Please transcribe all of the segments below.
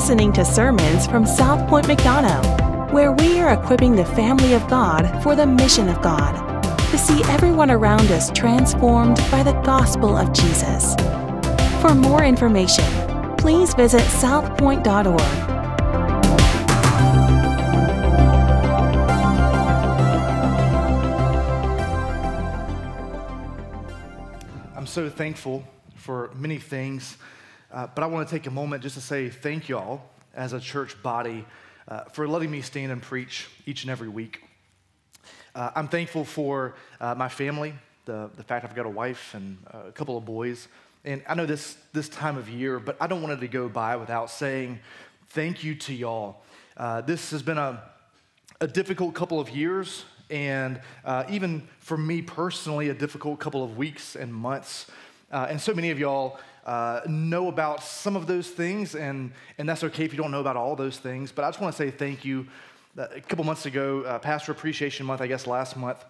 listening to sermons from South Point McDonough, where we are equipping the family of God for the mission of God to see everyone around us transformed by the gospel of Jesus. For more information, please visit southpoint.org. I'm so thankful for many things, uh, but I want to take a moment just to say thank y'all as a church body uh, for letting me stand and preach each and every week. Uh, I'm thankful for uh, my family, the, the fact I've got a wife and a couple of boys. And I know this, this time of year, but I don't want it to go by without saying thank you to y'all. Uh, this has been a, a difficult couple of years, and uh, even for me personally, a difficult couple of weeks and months. Uh, and so many of y'all uh, know about some of those things, and, and that's okay if you don't know about all those things. But I just want to say thank you. Uh, a couple months ago, uh, Pastor Appreciation Month, I guess last month,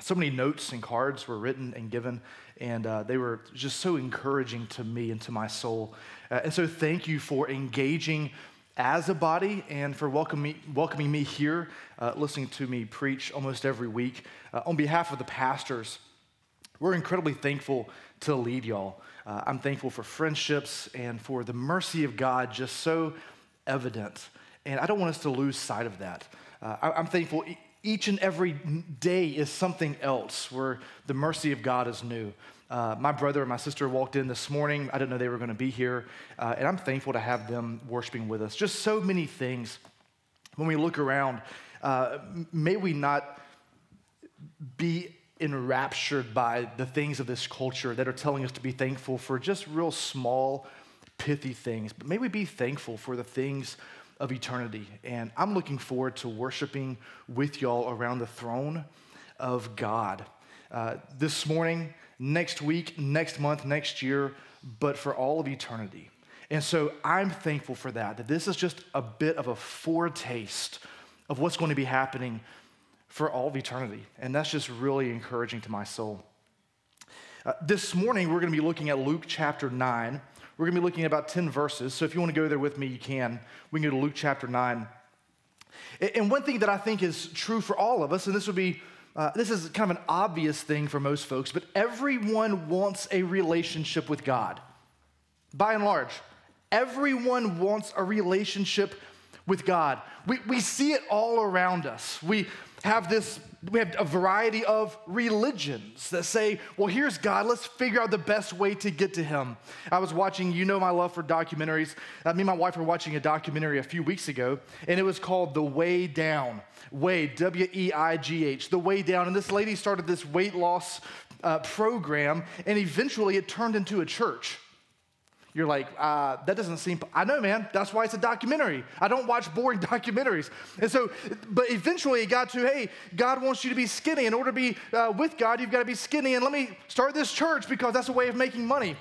so many notes and cards were written and given, and uh, they were just so encouraging to me and to my soul. Uh, and so, thank you for engaging as a body and for welcoming welcoming me here, uh, listening to me preach almost every week. Uh, on behalf of the pastors, we're incredibly thankful to lead y'all. Uh, I'm thankful for friendships and for the mercy of God just so evident. And I don't want us to lose sight of that. Uh, I, am thankful each and every day is something else where the mercy of God is new. Uh, my brother and my sister walked in this morning. I didn't know they were going to be here. Uh, and I'm thankful to have them worshiping with us. Just so many things. When we look around, uh, may we not be enraptured by the things of this culture that are telling us to be thankful for just real small, pithy things. But may we be thankful for the things of eternity. And I'm looking forward to worshiping with y'all around the throne of God. Uh, this morning, next week, next month, next year, but for all of eternity. And so I'm thankful for that, that this is just a bit of a foretaste of what's going to be happening for all of eternity. And that's just really encouraging to my soul. Uh, this morning, we're going to be looking at Luke chapter 9. We're going to be looking at about 10 verses. So if you want to go there with me, you can. We can go to Luke chapter 9. And one thing that I think is true for all of us, and this would be uh, this is kind of an obvious thing for most folks, but everyone wants a relationship with God. By and large, everyone wants a relationship with God. We, we see it all around us. We have this we have a variety of religions that say, well, here's God, let's figure out the best way to get to Him. I was watching, you know, my love for documentaries. Uh, me and my wife were watching a documentary a few weeks ago, and it was called The Way Down. Way, W E I G H, The Way Down. And this lady started this weight loss uh, program, and eventually it turned into a church. You're like, uh, that doesn't seem, I know, man. That's why it's a documentary. I don't watch boring documentaries. And so, but eventually it got to, hey, God wants you to be skinny. In order to be uh, with God, you've got to be skinny. And let me start this church because that's a way of making money.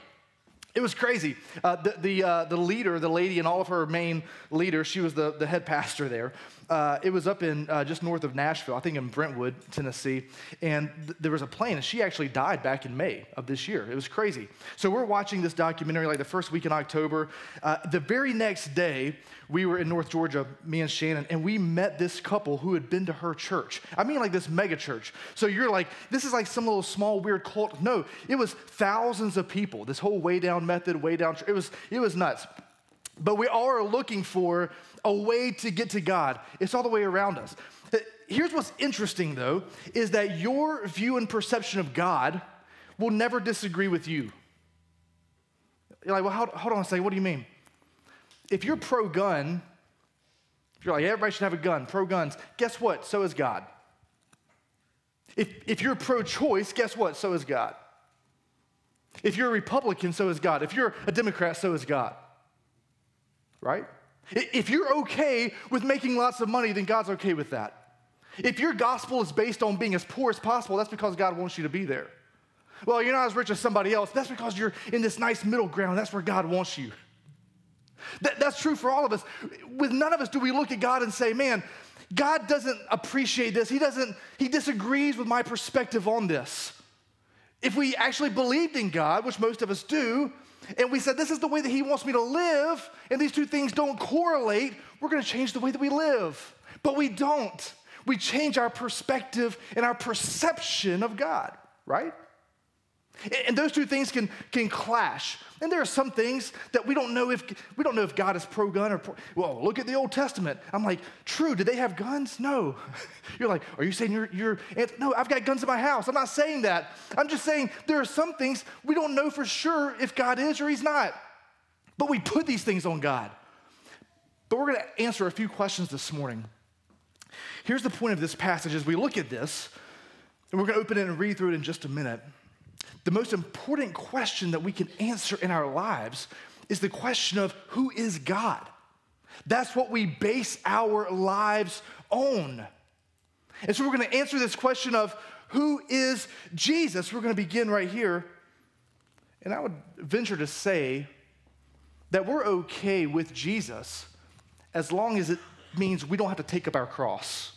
It was crazy. Uh, the, the, uh, the leader, the lady, and all of her main leaders, she was the, the head pastor there uh, it was up in uh, just north of Nashville, I think in Brentwood, Tennessee, and th- there was a plane, and she actually died back in May of this year. It was crazy. So we're watching this documentary like the first week in October. Uh, the very next day, we were in North Georgia, me and Shannon, and we met this couple who had been to her church. I mean, like this mega church. So you're like, this is like some little small weird cult. No, it was thousands of people. This whole way down method, way down. It was it was nuts. But we all are looking for a way to get to God. It's all the way around us. Uh, here's what's interesting, though, is that your view and perception of God will never disagree with you. You're like, well, hold, hold on a second. What do you mean? If you're pro gun, if you're like, everybody should have a gun, pro guns, guess what? So is God. If, if you're pro choice, guess what? So is God. If you're a Republican, so is God. If you're a Democrat, so is God. Right? If you're okay with making lots of money, then God's okay with that. If your gospel is based on being as poor as possible, that's because God wants you to be there. Well, you're not as rich as somebody else. That's because you're in this nice middle ground. That's where God wants you. That, that's true for all of us. With none of us do we look at God and say, man, God doesn't appreciate this. He doesn't, he disagrees with my perspective on this. If we actually believed in God, which most of us do, and we said, This is the way that He wants me to live, and these two things don't correlate, we're gonna change the way that we live. But we don't. We change our perspective and our perception of God, right? And those two things can, can clash. And there are some things that we don't know if we don't know if God is pro gun or pro, well, look at the Old Testament. I'm like, true, did they have guns? No. You're like, are you saying you're you're no, I've got guns in my house. I'm not saying that. I'm just saying there are some things we don't know for sure if God is or he's not. But we put these things on God. But we're gonna answer a few questions this morning. Here's the point of this passage as we look at this, and we're gonna open it and read through it in just a minute the most important question that we can answer in our lives is the question of who is God? That's what we base our lives on. And so we're going to answer this question of who is Jesus? We're going to begin right here. And I would venture to say that we're okay with Jesus as long as it means we don't have to take up our cross.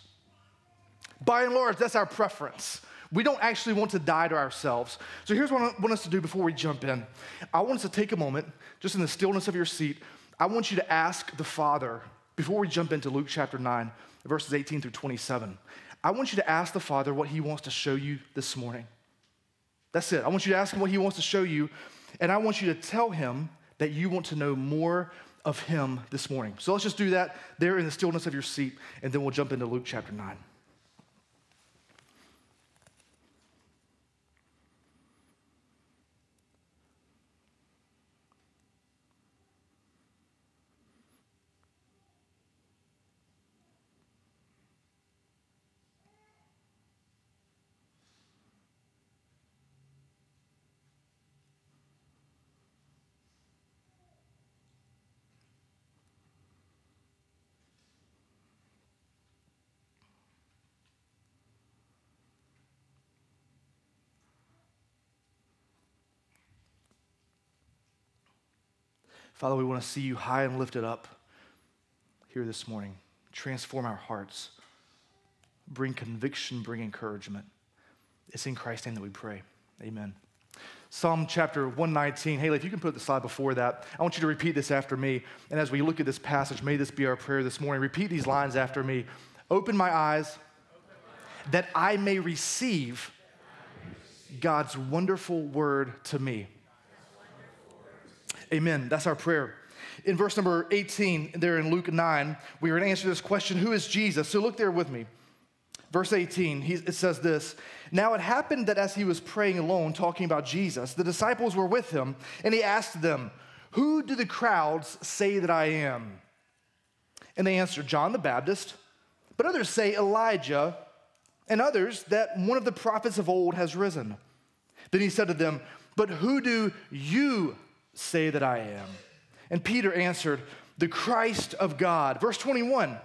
By and large, that's our preference. We don't actually want to die to ourselves. So here's what I want us to do before we jump in. I want us to take a moment, just in the stillness of your seat. I want you to ask the Father, before we jump into Luke chapter 9, verses 18 through 27. I want you to ask the Father what He wants to show you this morning. That's it. I want you to ask Him what He wants to show you, and I want you to tell Him that you want to know more of Him this morning. So let's just do that there in the stillness of your seat, and then we'll jump into Luke chapter 9. Father, we want to see you high and lifted up here this morning. Transform our hearts. Bring conviction, bring encouragement. It's in Christ's name that we pray. Amen. Psalm chapter 119. Haley, if you can put the slide before that, I want you to repeat this after me. And as we look at this passage, may this be our prayer this morning. Repeat these lines after me. Open my eyes that I may receive God's wonderful word to me. Amen. That's our prayer. In verse number 18, there in Luke 9, we are going to answer this question Who is Jesus? So look there with me. Verse 18, he, it says this Now it happened that as he was praying alone, talking about Jesus, the disciples were with him, and he asked them, Who do the crowds say that I am? And they answered, John the Baptist, but others say Elijah, and others that one of the prophets of old has risen. Then he said to them, But who do you say that I am? And Peter answered, The Christ of God. Verse 21.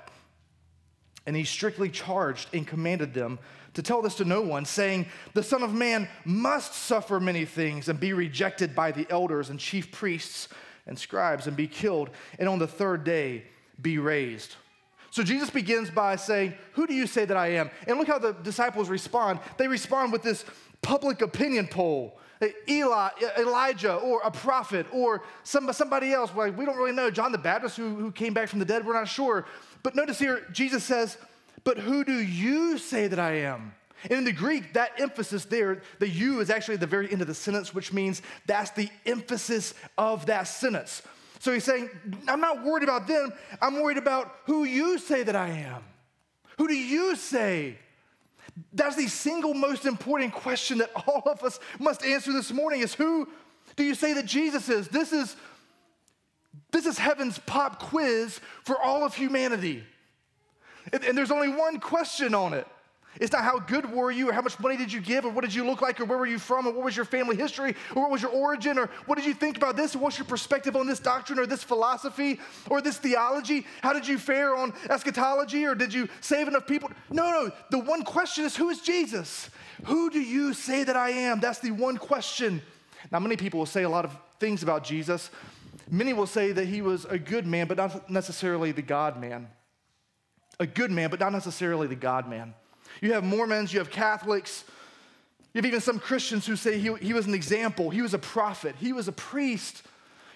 And he strictly charged and commanded them to tell this to no one, saying, The Son of Man must suffer many things and be rejected by the elders and chief priests and scribes and be killed, and on the third day be raised. So Jesus begins by saying, Who do you say that I am? And look how the disciples respond. They respond with this public opinion poll. Uh, Eli, uh, Elijah, or a prophet, or some, somebody else. Like, we don't really know. John the Baptist, who, who came back from the dead, we're not sure. But notice here, Jesus says, But who do you say that I am? And in the Greek, that emphasis there, the you is actually at the very end of the sentence, which means that's the emphasis of that sentence. So he's saying, I'm not worried about them, I'm worried about who you say that I am. Who do you say that's the single most important question that all of us must answer this morning is who do you say that Jesus is? This is this is heaven's pop quiz for all of humanity. And, and there's only one question on it. It's not how good were you, or how much money did you give, or what did you look like, or where were you from, or what was your family history, or what was your origin, or what did you think about this, or what's your perspective on this doctrine, or this philosophy, or this theology? How did you fare on eschatology, or did you save enough people? No, no. The one question is who is Jesus? Who do you say that I am? That's the one question. Now, many people will say a lot of things about Jesus. Many will say that he was a good man, but not necessarily the God man. A good man, but not necessarily the God man. You have Mormons, you have Catholics, You have even some Christians who say he, he was an example, he was a prophet, he was a priest.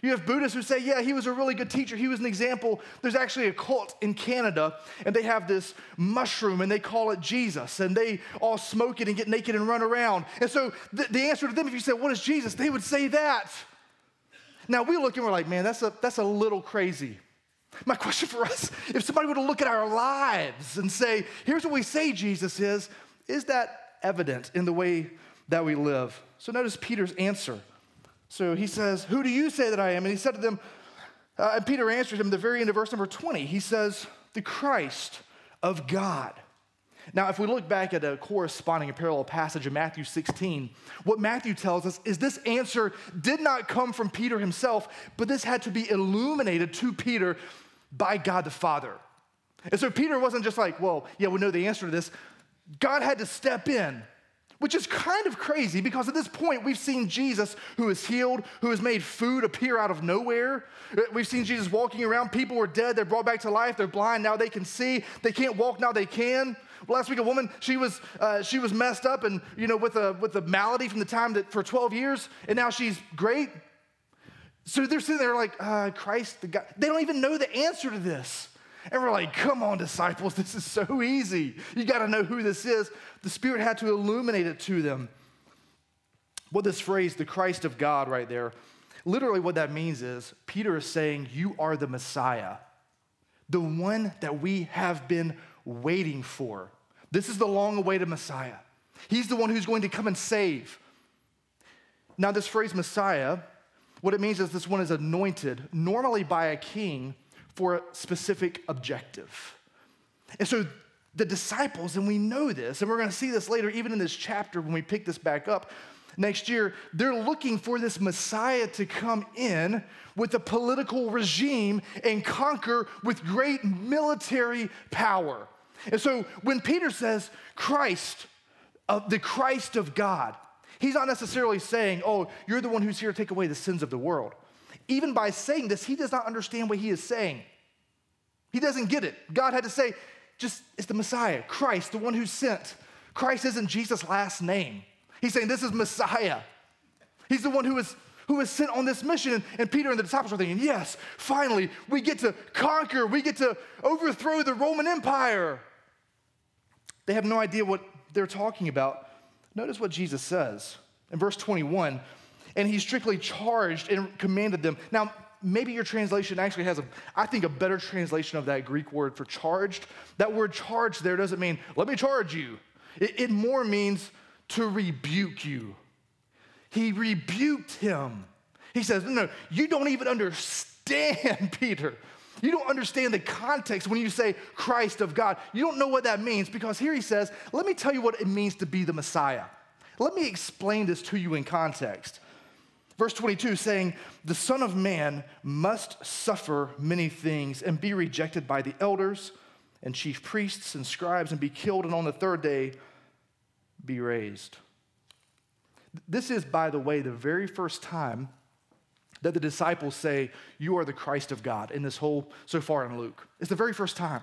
You have Buddhists who say, yeah, he was a really good teacher. He was an example. There's actually a cult in Canada, and they have this mushroom, and they call it Jesus, and they all smoke it and get naked and run around. And so the, the answer to them, if you say, what is Jesus? They would say that. Now we look and we're like, man, that's a, that's a little crazy. My question for us if somebody were to look at our lives and say, here's what we say Jesus is, is that evident in the way that we live? So notice Peter's answer. So he says, Who do you say that I am? And he said to them, uh, and Peter answered him the very end of verse number 20. He says, The Christ of God. Now, if we look back at a corresponding a parallel passage in Matthew 16, what Matthew tells us is this answer did not come from Peter himself, but this had to be illuminated to Peter by God the Father. And so Peter wasn't just like, well, yeah, we know the answer to this. God had to step in which is kind of crazy because at this point we've seen Jesus who is healed, who has made food appear out of nowhere. We've seen Jesus walking around. People were dead, they're brought back to life. They're blind, now they can see. They can't walk, now they can. Last week, a woman, she was, uh, she was messed up and, you know, with a, with a malady from the time that for 12 years, and now she's great. So they're sitting there like, uh, Christ, the God. They don't even know the answer to this. And we're like, come on, disciples, this is so easy. You got to know who this is. The Spirit had to illuminate it to them. What this phrase, the Christ of God, right there, literally what that means is Peter is saying, You are the Messiah, the one that we have been waiting for. This is the long awaited Messiah. He's the one who's going to come and save. Now, this phrase Messiah, what it means is this one is anointed, normally by a king for a specific objective. And so the disciples, and we know this, and we're going to see this later, even in this chapter when we pick this back up next year, they're looking for this Messiah to come in with a political regime and conquer with great military power. And so when Peter says Christ, uh, the Christ of God, he's not necessarily saying, oh, you're the one who's here to take away the sins of the world. Even by saying this, he does not understand what he is saying. He doesn't get it. God had to say, just it's the Messiah, Christ, the one who's sent. Christ isn't Jesus' last name. He's saying this is Messiah. He's the one who is who is sent on this mission. And, and Peter and the disciples are thinking, yes, finally, we get to conquer, we get to overthrow the Roman Empire. They have no idea what they're talking about. Notice what Jesus says in verse 21 and he strictly charged and commanded them. Now, maybe your translation actually has a, I think, a better translation of that Greek word for charged. That word charged there doesn't mean, let me charge you. It, it more means to rebuke you. He rebuked him. He says, no, no, you don't even understand, Peter. You don't understand the context when you say Christ of God. You don't know what that means because here he says, let me tell you what it means to be the Messiah. Let me explain this to you in context. Verse 22 saying, The Son of Man must suffer many things and be rejected by the elders and chief priests and scribes and be killed, and on the third day be raised. This is, by the way, the very first time that the disciples say, You are the Christ of God in this whole, so far in Luke. It's the very first time.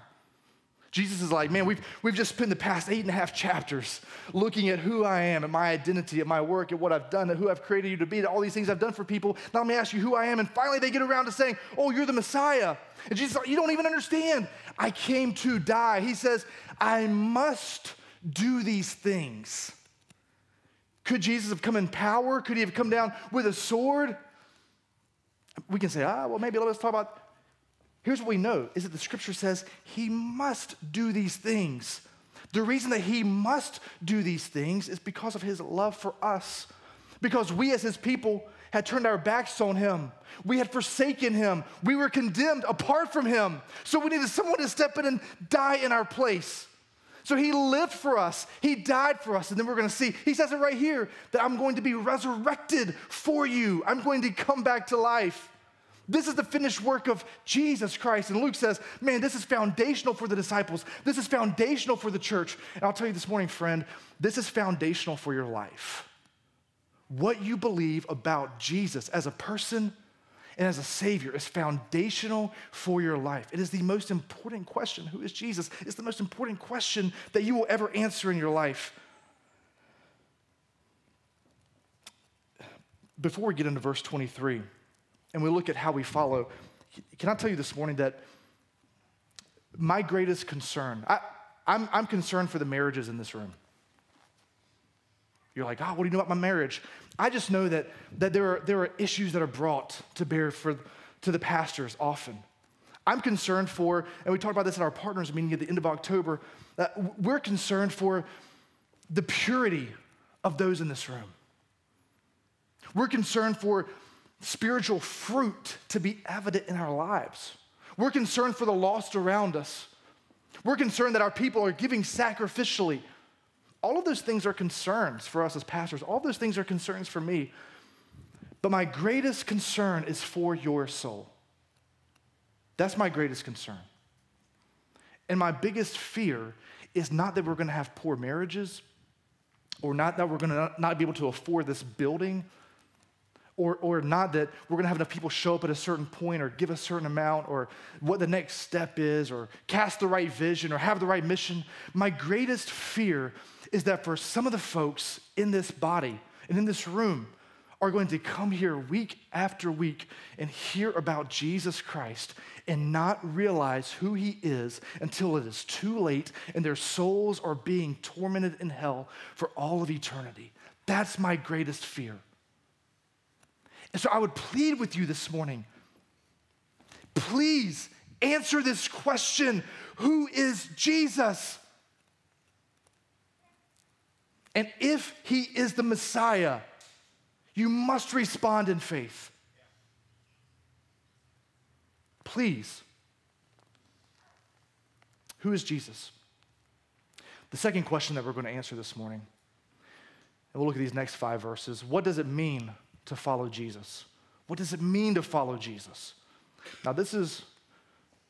Jesus is like, man, we've, we've just spent the past eight and a half chapters looking at who I am, at my identity, at my work, at what I've done, at who I've created you to be, at all these things I've done for people. Now let me ask you who I am. And finally they get around to saying, oh, you're the Messiah. And Jesus, like, you don't even understand. I came to die. He says, I must do these things. Could Jesus have come in power? Could he have come down with a sword? We can say, ah, well, maybe let's talk about Here's what we know is that the scripture says he must do these things. The reason that he must do these things is because of his love for us. Because we as his people had turned our backs on him. We had forsaken him. We were condemned apart from him. So we needed someone to step in and die in our place. So he lived for us. He died for us. And then we're to see, he says it right here that I'm going to be resurrected for you. I'm going to come back to life. This is the finished work of Jesus Christ. And Luke says, man, this is foundational for the disciples. This is foundational for the church. And I'll tell you this morning, friend, this is foundational for your life. What you believe about Jesus as a person and as a Savior is foundational for your life. It is the most important question. Who is Jesus? It's the most important question that you will ever answer in your life. before we get into verse 23 and we look at how we follow, can I tell you this morning that my greatest concern, I, I'm, I'm concerned for the marriages in this room. You're like, oh, what do you know about my marriage? I just know that, that there, are, there are issues that are brought to bear for, to the pastors often. I'm concerned for, and we talked about this at our partners meeting at the end of October, uh, we're concerned for the purity of those in this room. We're concerned for spiritual fruit to be evident in our lives. We're concerned for the lost around us. We're concerned that our people are giving sacrificially. All of those things are concerns for us as pastors. All those things are concerns for me. But my greatest concern is for your soul. That's my greatest concern. And my biggest fear is not that we're going to have poor marriages or not that we're going to not be able to afford this building or, or not that we're going to have enough people show up at a certain point or give a certain amount or what the next step is or cast the right vision or have the right mission. My greatest fear is that for some of the folks in this body and in this room are going to come here week after week and hear about Jesus Christ and not realize who he is until it is too late and their souls are being tormented in hell for all of eternity. That's my greatest fear. And so I would plead with you this morning please answer this question Who is Jesus? And if he is the Messiah, you must respond in faith. Please. Who is Jesus? The second question that we're going to answer this morning, and we'll look at these next five verses. What does it mean to follow Jesus? What does it mean to follow Jesus? Now, this is,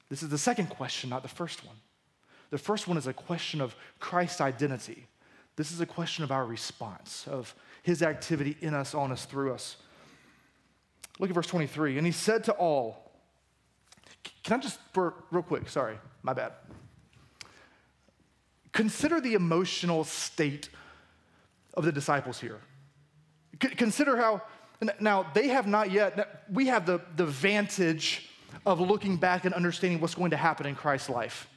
this is the second question, not the first one. The first one is a question of Christ's identity. This is a question of our response, of his activity in us, on us, through us. Look at verse 23. And he said to all, Can I just, for real quick, sorry, my bad. Consider the emotional state of the disciples here. C- consider how now, they have not yet, we have the, the vantage of looking back and understanding what's going to happen in Christ's life.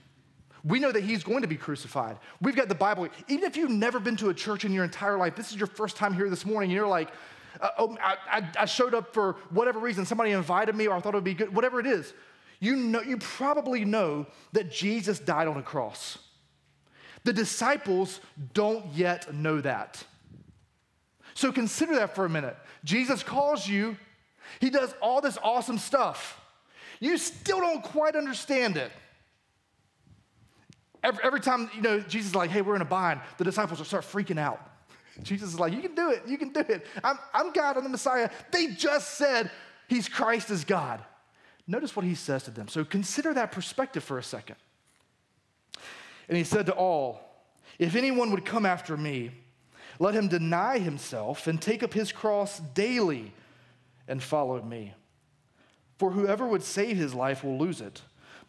We know that he's going to be crucified. We've got the Bible. Even if you've never been to a church in your entire life, this is your first time here this morning, and you're like, uh, oh, I, I showed up for whatever reason. Somebody invited me, or I thought it would be good, whatever it is. You, know, you probably know that Jesus died on a cross. The disciples don't yet know that. So consider that for a minute. Jesus calls you, he does all this awesome stuff. You still don't quite understand it. Every, every time, you know, Jesus is like, hey, we're in a bind, the disciples will start freaking out. Jesus is like, you can do it, you can do it. I'm, I'm God, I'm the Messiah. They just said he's Christ as God. Notice what he says to them. So consider that perspective for a second. And he said to all, If anyone would come after me, let him deny himself and take up his cross daily and follow me. For whoever would save his life will lose it,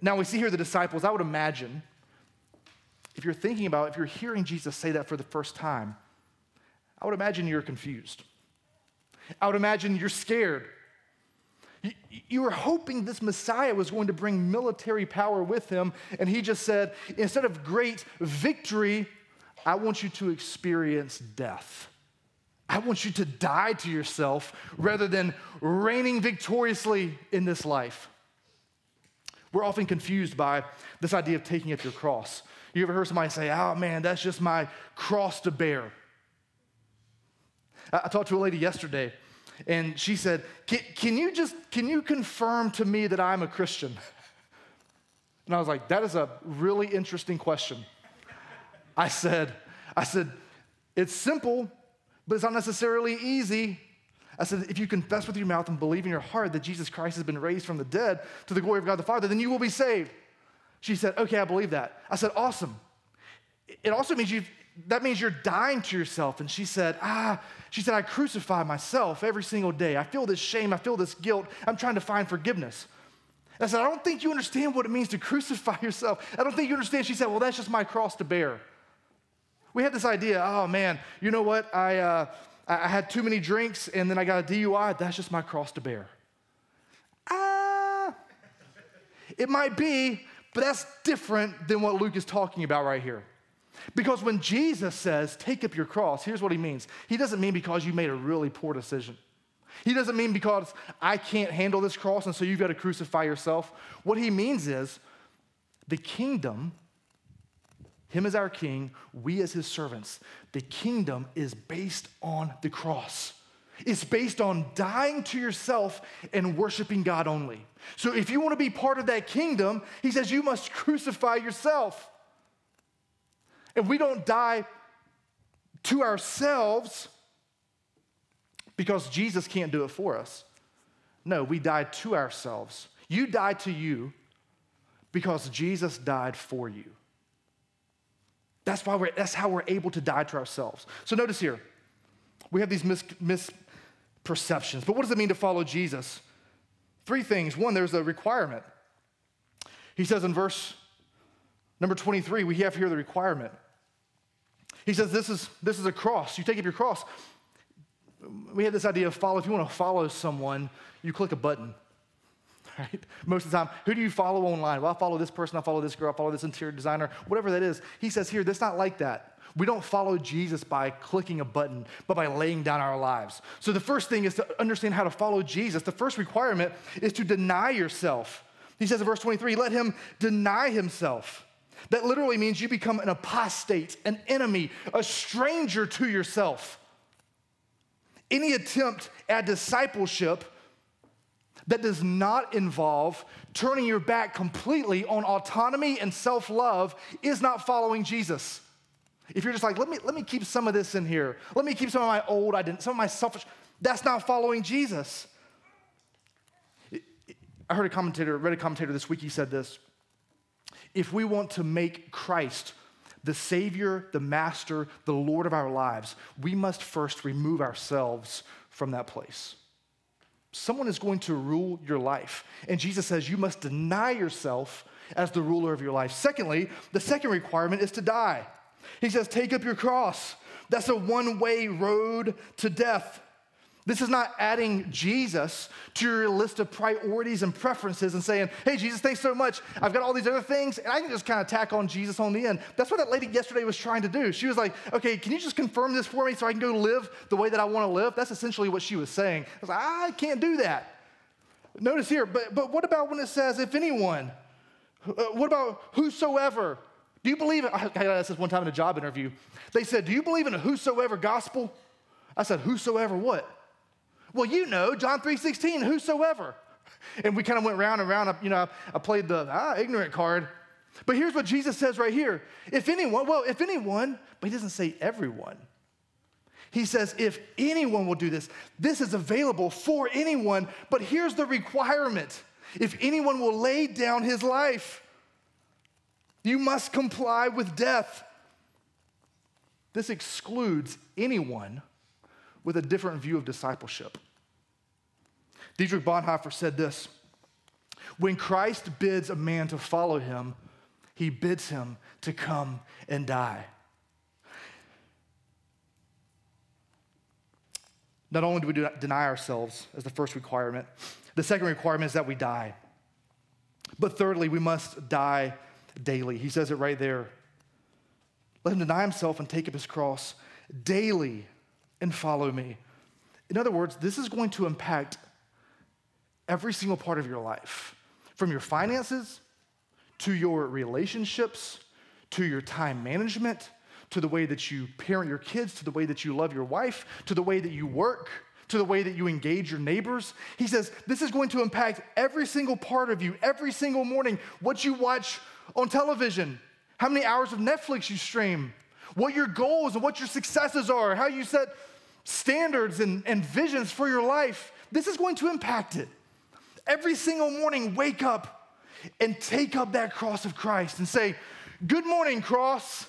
Now we see here the disciples, I would imagine, if you're thinking about, if you're hearing Jesus say that for the first time, I would imagine you're confused. I would imagine you're scared. You were hoping this Messiah was going to bring military power with him, and he just said, instead of great victory, I want you to experience death. I want you to die to yourself rather than reigning victoriously in this life. We're often confused by this idea of taking up your cross. You ever heard somebody say, oh man, that's just my cross to bear? I talked to a lady yesterday and she said, can, can, you just, can you confirm to me that I'm a Christian? And I was like, that is a really interesting question. I said, I said, It's simple, but it's not necessarily easy. I said, if you confess with your mouth and believe in your heart that Jesus Christ has been raised from the dead to the glory of God the Father, then you will be saved. She said, okay, I believe that. I said, awesome. It also means you that means you're dying to yourself. And she said, ah, she said, I crucify myself every single day. I feel this shame. I feel this guilt. I'm trying to find forgiveness. And I said, I don't think you understand what it means to crucify yourself. I don't think you understand. She said, well, that's just my cross to bear. We had this idea, oh man, you know what? I, uh, I had too many drinks and then I got a DUI. That's just my cross to bear. Ah, it might be, but that's different than what Luke is talking about right here. Because when Jesus says, take up your cross, here's what he means. He doesn't mean because you made a really poor decision. He doesn't mean because I can't handle this cross and so you've got to crucify yourself. What he means is the kingdom, him as our king, we as his servants, the kingdom is based on the cross. It's based on dying to yourself and worshiping God only. So if you want to be part of that kingdom, he says you must crucify yourself. And we don't die to ourselves because Jesus can't do it for us. No, we die to ourselves. You die to you because Jesus died for you. That's why we're, that's how we're able to die to ourselves. So notice here, we have these mis, misperceptions. But what does it mean to follow Jesus? Three things. One, there's a requirement. He says in verse number 23, we have here the requirement. He says, This is, this is a cross. You take up your cross. We have this idea of follow. If you want to follow someone, you click a button. Right? Most of the time, who do you follow online? Well, I follow this person, I follow this girl, I follow this interior designer, whatever that is. He says here, that's not like that. We don't follow Jesus by clicking a button, but by laying down our lives. So the first thing is to understand how to follow Jesus. The first requirement is to deny yourself. He says in verse 23, let him deny himself. That literally means you become an apostate, an enemy, a stranger to yourself. Any attempt at discipleship that does not involve turning your back completely on autonomy and self love is not following Jesus. If you're just like, let me, let me keep some of this in here, let me keep some of my old identity, some of my selfish, that's not following Jesus. I heard a commentator, read a commentator this week, he said this if we want to make Christ the Savior, the Master, the Lord of our lives, we must first remove ourselves from that place. Someone is going to rule your life. And Jesus says you must deny yourself as the ruler of your life. Secondly, the second requirement is to die. He says, Take up your cross. That's a one way road to death. This is not adding Jesus to your list of priorities and preferences and saying, hey, Jesus, thanks so much. I've got all these other things, and I can just kind of tack on Jesus on the end. That's what that lady yesterday was trying to do. She was like, okay, can you just confirm this for me so I can go live the way that I want to live? That's essentially what she was saying. I was like, I can't do that. Notice here, but, but what about when it says, if anyone? Uh, what about whosoever? Do you believe? I got this one time in a job interview. They said, Do you believe in a whosoever gospel? I said, Whosoever what? Well, you know, John 3.16, whosoever. And we kind of went round and round. You know, I played the ah, ignorant card. But here's what Jesus says right here. If anyone, well, if anyone, but he doesn't say everyone. He says, if anyone will do this, this is available for anyone, but here's the requirement. If anyone will lay down his life, you must comply with death. This excludes anyone with a different view of discipleship. Dietrich Bonhoeffer said this When Christ bids a man to follow him, he bids him to come and die. Not only do we deny ourselves as the first requirement, the second requirement is that we die. But thirdly, we must die daily. He says it right there. Let him deny himself and take up his cross daily and follow me. In other words, this is going to impact every single part of your life from your finances to your relationships to your time management to the way that you parent your kids to the way that you love your wife to the way that you work to the way that you engage your neighbors. He says this is going to impact every single part of you, every single morning, what you watch on television, how many hours of Netflix you stream, what your goals and what your successes are, how you set standards and, and visions for your life, this is going to impact it. Every single morning, wake up and take up that cross of Christ and say, Good morning, cross.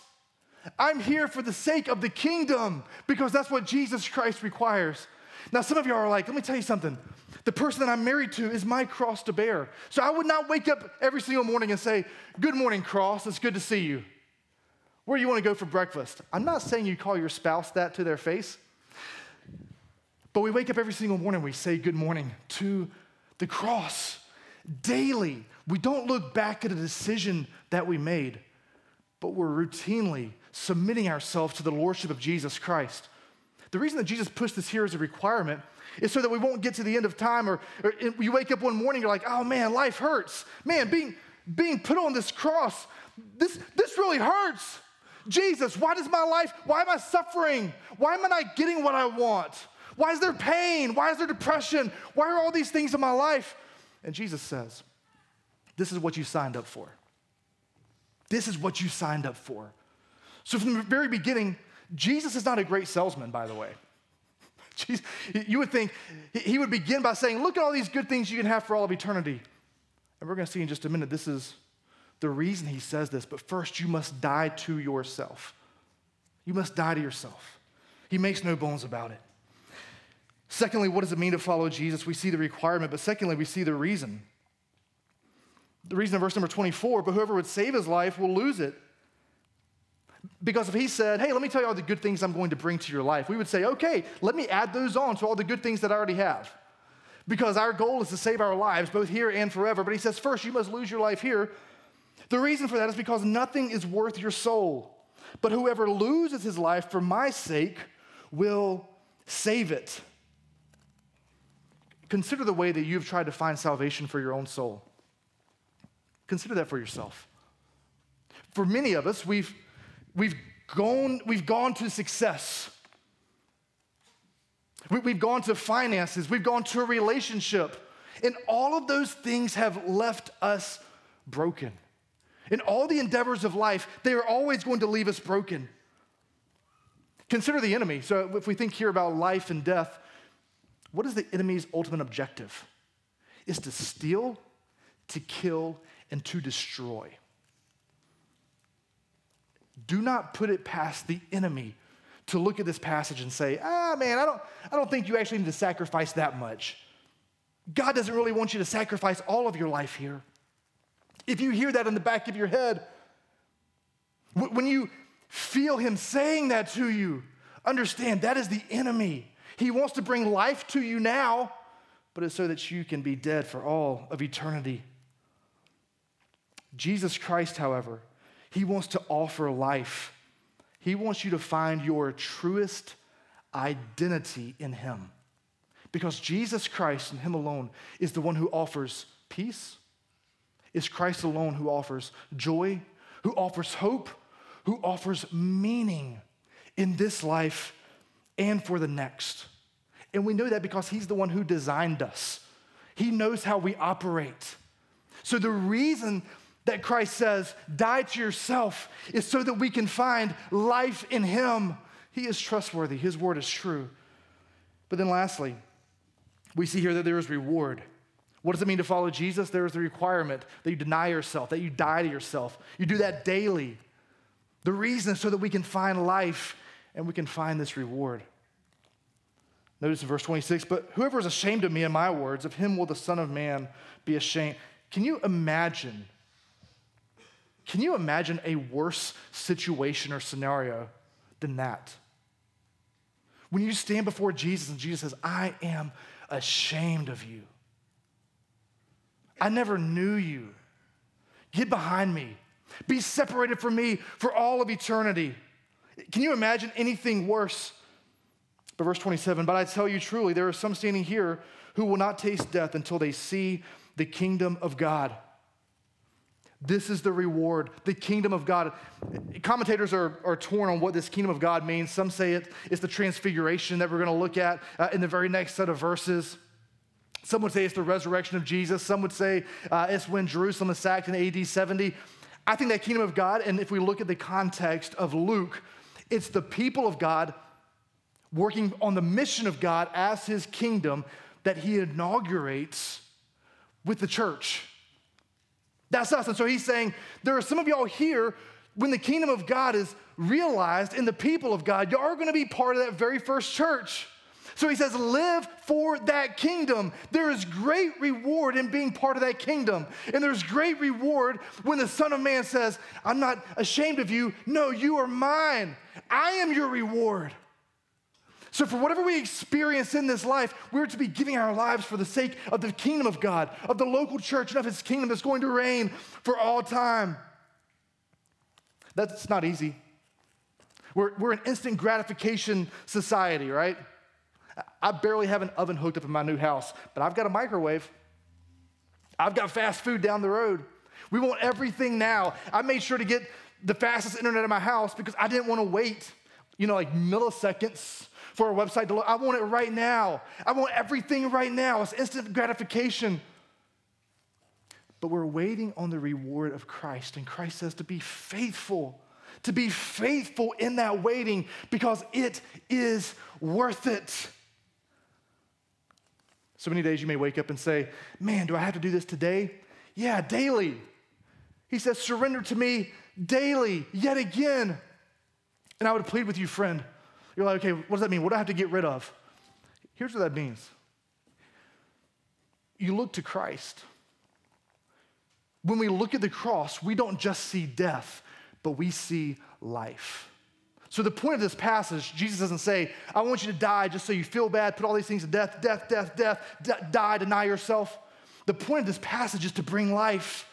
I'm here for the sake of the kingdom because that's what Jesus Christ requires. Now, some of you are like, let me tell you something. The person that I'm married to is my cross to bear. So I would not wake up every single morning and say, Good morning, cross. It's good to see you. Where do you want to go for breakfast? I'm not saying you call your spouse that to their face, but we wake up every single morning, we say good morning to the cross daily. We don't look back at a decision that we made, but we're routinely submitting ourselves to the lordship of Jesus Christ. The reason that Jesus pushed this here as a requirement is so that we won't get to the end of time or, or you wake up one morning, you're like, oh man, life hurts. Man, being, being put on this cross, this, this really hurts. Jesus, why does my life, why am I suffering? Why am I not getting what I want? Why is there pain? Why is there depression? Why are all these things in my life? And Jesus says, This is what you signed up for. This is what you signed up for. So, from the very beginning, Jesus is not a great salesman, by the way. you would think he would begin by saying, Look at all these good things you can have for all of eternity. And we're going to see in just a minute, this is the reason he says this. But first, you must die to yourself. You must die to yourself. He makes no bones about it. Secondly, what does it mean to follow Jesus? We see the requirement, but secondly, we see the reason. The reason in verse number 24, but whoever would save his life will lose it. Because if he said, hey, let me tell you all the good things I'm going to bring to your life, we would say, okay, let me add those on to all the good things that I already have. Because our goal is to save our lives, both here and forever. But he says, first, you must lose your life here. The reason for that is because nothing is worth your soul. But whoever loses his life for my sake will save it. Consider the way that you've tried to find salvation for your own soul. Consider that for yourself. For many of us, we've, we've, gone, we've gone to success. We, we've gone to finances. We've gone to a relationship. And all of those things have left us broken. In all the endeavors of life, they are always going to leave us broken. Consider the enemy. So, if we think here about life and death, what is the enemy's ultimate objective? Is to steal, to kill, and to destroy. Do not put it past the enemy to look at this passage and say, ah, man, I don't, I don't think you actually need to sacrifice that much. God doesn't really want you to sacrifice all of your life here. If you hear that in the back of your head, when you feel Him saying that to you, understand that is the enemy. He wants to bring life to you now, but it's so that you can be dead for all of eternity. Jesus Christ, however, He wants to offer life. He wants you to find your truest identity in Him. Because Jesus Christ and Him alone is the one who offers peace, is Christ alone who offers joy, who offers hope, who offers meaning in this life and for the next. And we know that because He's the one who designed us, He knows how we operate. So the reason that Christ says, die to yourself, is so that we can find life in Him. He is trustworthy, His word is true. But then lastly, we see here that there is reward. What does it mean to follow Jesus? There is the requirement that you deny yourself, that you die to yourself. You do that daily. The reason is so that we can find life and we can find this reward. Notice in verse 26, but whoever is ashamed of me and my words, of him will the Son of Man be ashamed. Can you imagine? Can you imagine a worse situation or scenario than that? When you stand before Jesus and Jesus says, I am ashamed of you. I never knew you. Get behind me. Be separated from me for all of eternity. Can you imagine anything worse? But verse 27, but I tell you truly, there are some standing here who will not taste death until they see the kingdom of God. This is the reward, the kingdom of God. Commentators are, are torn on what this kingdom of God means. Some say it is the transfiguration that we're going to look at uh, in the very next set of verses. Some would say it's the resurrection of Jesus. Some would say uh, it's when Jerusalem is sacked in AD 70. I think that kingdom of God, and if we look at the context of Luke, It's the people of God working on the mission of God as his kingdom that he inaugurates with the church. That's us. And so he's saying, there are some of y'all here, when the kingdom of God is realized in the people of God, y'all are going to be part of that very first church. So he says, live for that kingdom. There is great reward in being part of that kingdom. And there's great reward when the Son of Man says, I'm not ashamed of you. No, you are mine. I am your reward. So, for whatever we experience in this life, we're to be giving our lives for the sake of the kingdom of God, of the local church, and of his kingdom that's going to reign for all time. That's not easy. We're, we're an instant gratification society, right? I barely have an oven hooked up in my new house, but I've got a microwave. I've got fast food down the road. We want everything now. I made sure to get the fastest internet in my house because I didn't want to wait, you know, like milliseconds for a website to load. I want it right now. I want everything right now. It's instant gratification. But we're waiting on the reward of Christ. And Christ says to be faithful, to be faithful in that waiting because it is worth it. So many days you may wake up and say, Man, do I have to do this today? Yeah, daily. He says, Surrender to me daily, yet again. And I would plead with you, friend, you're like, okay, what does that mean? What do I have to get rid of? Here's what that means you look to Christ. When we look at the cross, we don't just see death, but we see life. So, the point of this passage, Jesus doesn't say, I want you to die just so you feel bad, put all these things to death, death, death, death, d- die, deny yourself. The point of this passage is to bring life.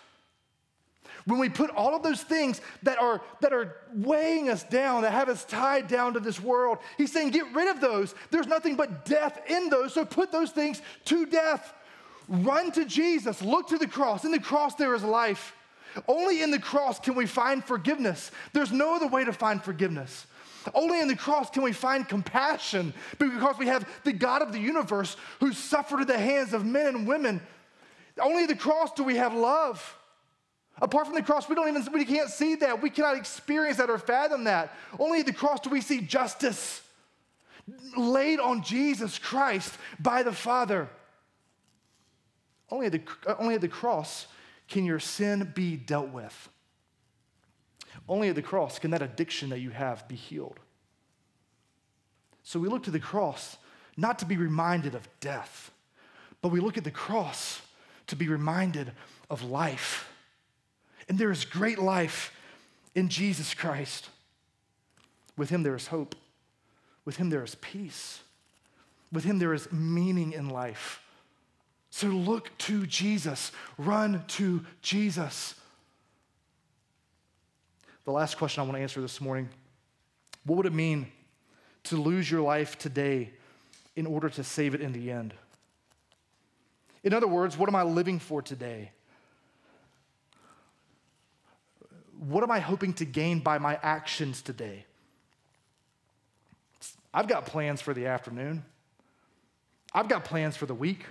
When we put all of those things that are, that are weighing us down, that have us tied down to this world, he's saying, get rid of those. There's nothing but death in those, so put those things to death. Run to Jesus, look to the cross. In the cross, there is life. Only in the cross can we find forgiveness. There's no other way to find forgiveness. Only in the cross can we find compassion because we have the God of the universe who suffered at the hands of men and women. Only the cross do we have love. Apart from the cross, we don't even we can't see that. We cannot experience that or fathom that. Only at the cross do we see justice laid on Jesus Christ by the Father. Only at the, only at the cross can your sin be dealt with. Only at the cross can that addiction that you have be healed. So we look to the cross not to be reminded of death, but we look at the cross to be reminded of life. And there is great life in Jesus Christ. With him, there is hope. With him, there is peace. With him, there is meaning in life. So look to Jesus, run to Jesus. The last question I want to answer this morning what would it mean to lose your life today in order to save it in the end? In other words, what am I living for today? what am I hoping to gain by my actions today? I've got plans for the afternoon. I've got plans for the week.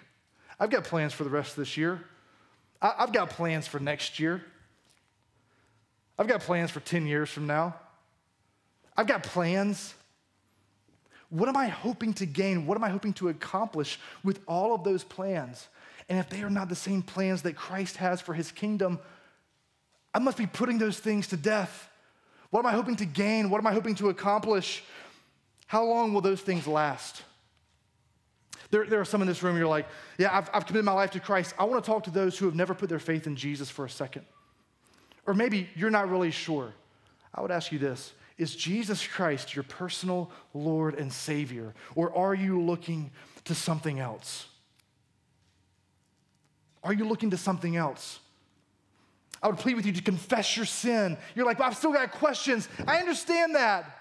I've got plans for the rest of this year. I've got plans for next year. I've got plans for 10 years from now. I've got plans. What am I hoping to gain? What am I hoping to accomplish with all of those plans? And if they are not the same plans that Christ has for his kingdom, I must be putting those things to death. What am I hoping to gain? What am I hoping to accomplish? How long will those things last? There, there are some in this room, you're like, yeah, I've, I've committed my life to Christ. I want to talk to those who have never put their faith in Jesus for a second. Or maybe you're not really sure. I would ask you this Is Jesus Christ your personal Lord and Savior? Or are you looking to something else? Are you looking to something else? I would plead with you to confess your sin. You're like, well, I've still got questions. I understand that.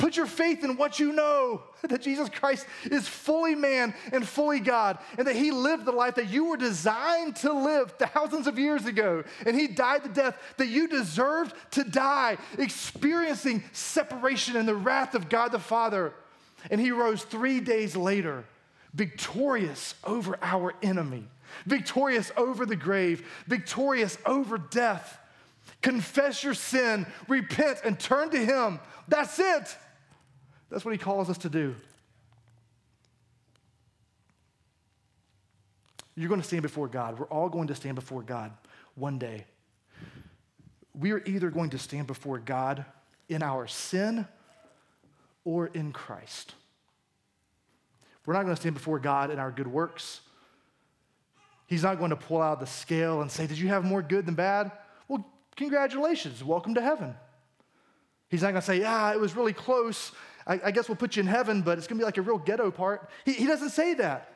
Put your faith in what you know that Jesus Christ is fully man and fully God, and that He lived the life that you were designed to live thousands of years ago. And He died the death that you deserved to die, experiencing separation and the wrath of God the Father. And He rose three days later, victorious over our enemy victorious over the grave, victorious over death. Confess your sin, repent, and turn to Him. That's it. That's what he calls us to do. You're going to stand before God. We're all going to stand before God one day. We are either going to stand before God in our sin or in Christ. We're not going to stand before God in our good works. He's not going to pull out the scale and say, Did you have more good than bad? Well, congratulations. Welcome to heaven. He's not going to say, Yeah, it was really close. I, I, guess we'll put you in heaven, but it's going to be like a real ghetto part. He, he doesn't say that.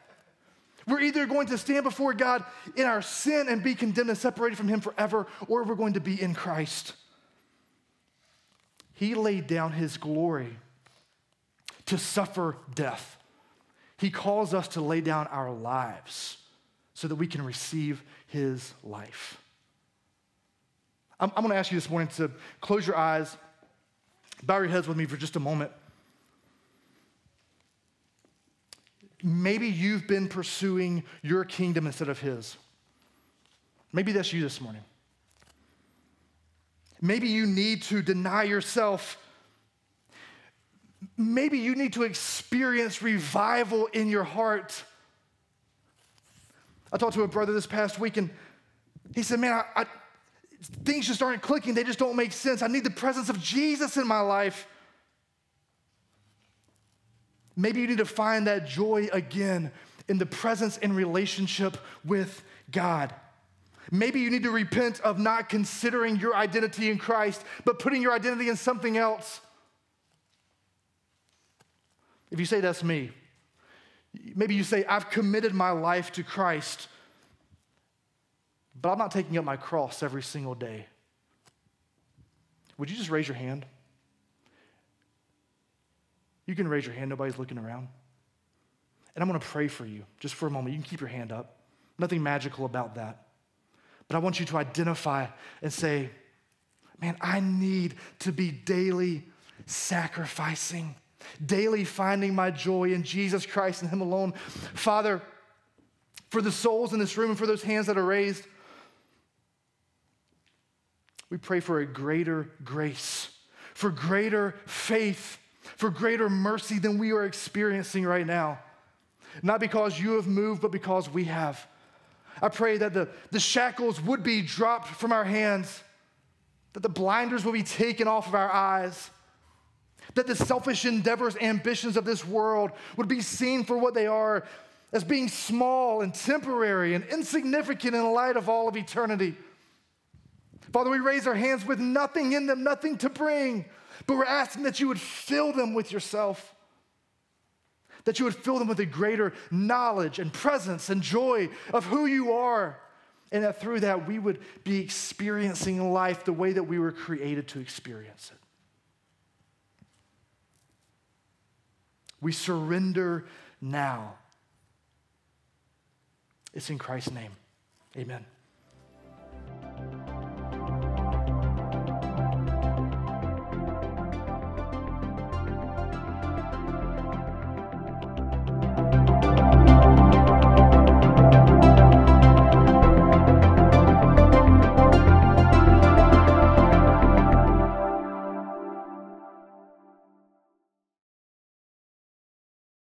We're either going to stand before God in our sin and be condemned and separated from Him forever, or we're going to be in Christ. He laid down His glory to suffer death. He calls us to lay down our lives so that we can receive His life. I'm, I'm going to ask you this morning to close your eyes, bow your heads with me for just a moment. Maybe you've been pursuing your kingdom instead of His. Maybe that's you this morning. Maybe you need to deny yourself. Maybe you need to experience revival in your heart. I talked to a brother this past week, and he said, Man, I, I, things just aren't clicking. They just don't make sense. I need the presence of Jesus in my life. Maybe you need to find that joy again in the presence and relationship with God. Maybe you need to repent of not considering your identity in Christ, but putting your identity in something else. If you say that's me, maybe you say, I've committed my life to Christ, but I'm not taking up my cross every single day. Would you just raise your hand? You can raise your hand, nobody's looking around. And I'm gonna pray for you just for a moment. You can keep your hand up. Nothing magical about that. But I want you to identify and say, man, I need to be daily sacrificing, daily finding my joy in Jesus Christ and Him alone. Father, for the souls in this room and for those hands that are raised, we pray for a greater grace, for greater faith for greater mercy than we are experiencing right now. Not because you have moved, but because we have. I pray that the, the shackles would be dropped from our hands, that the blinders will be taken off of our eyes, that the selfish endeavors, ambitions of this world would be seen for what they are as being small and temporary and insignificant in the light of all of eternity. Father, we raise our hands with nothing in them, nothing to bring. But we're asking that you would fill them with yourself, that you would fill them with a greater knowledge and presence and joy of who you are, and that through that we would be experiencing life the way that we were created to experience it. We surrender now. It's in Christ's name. Amen.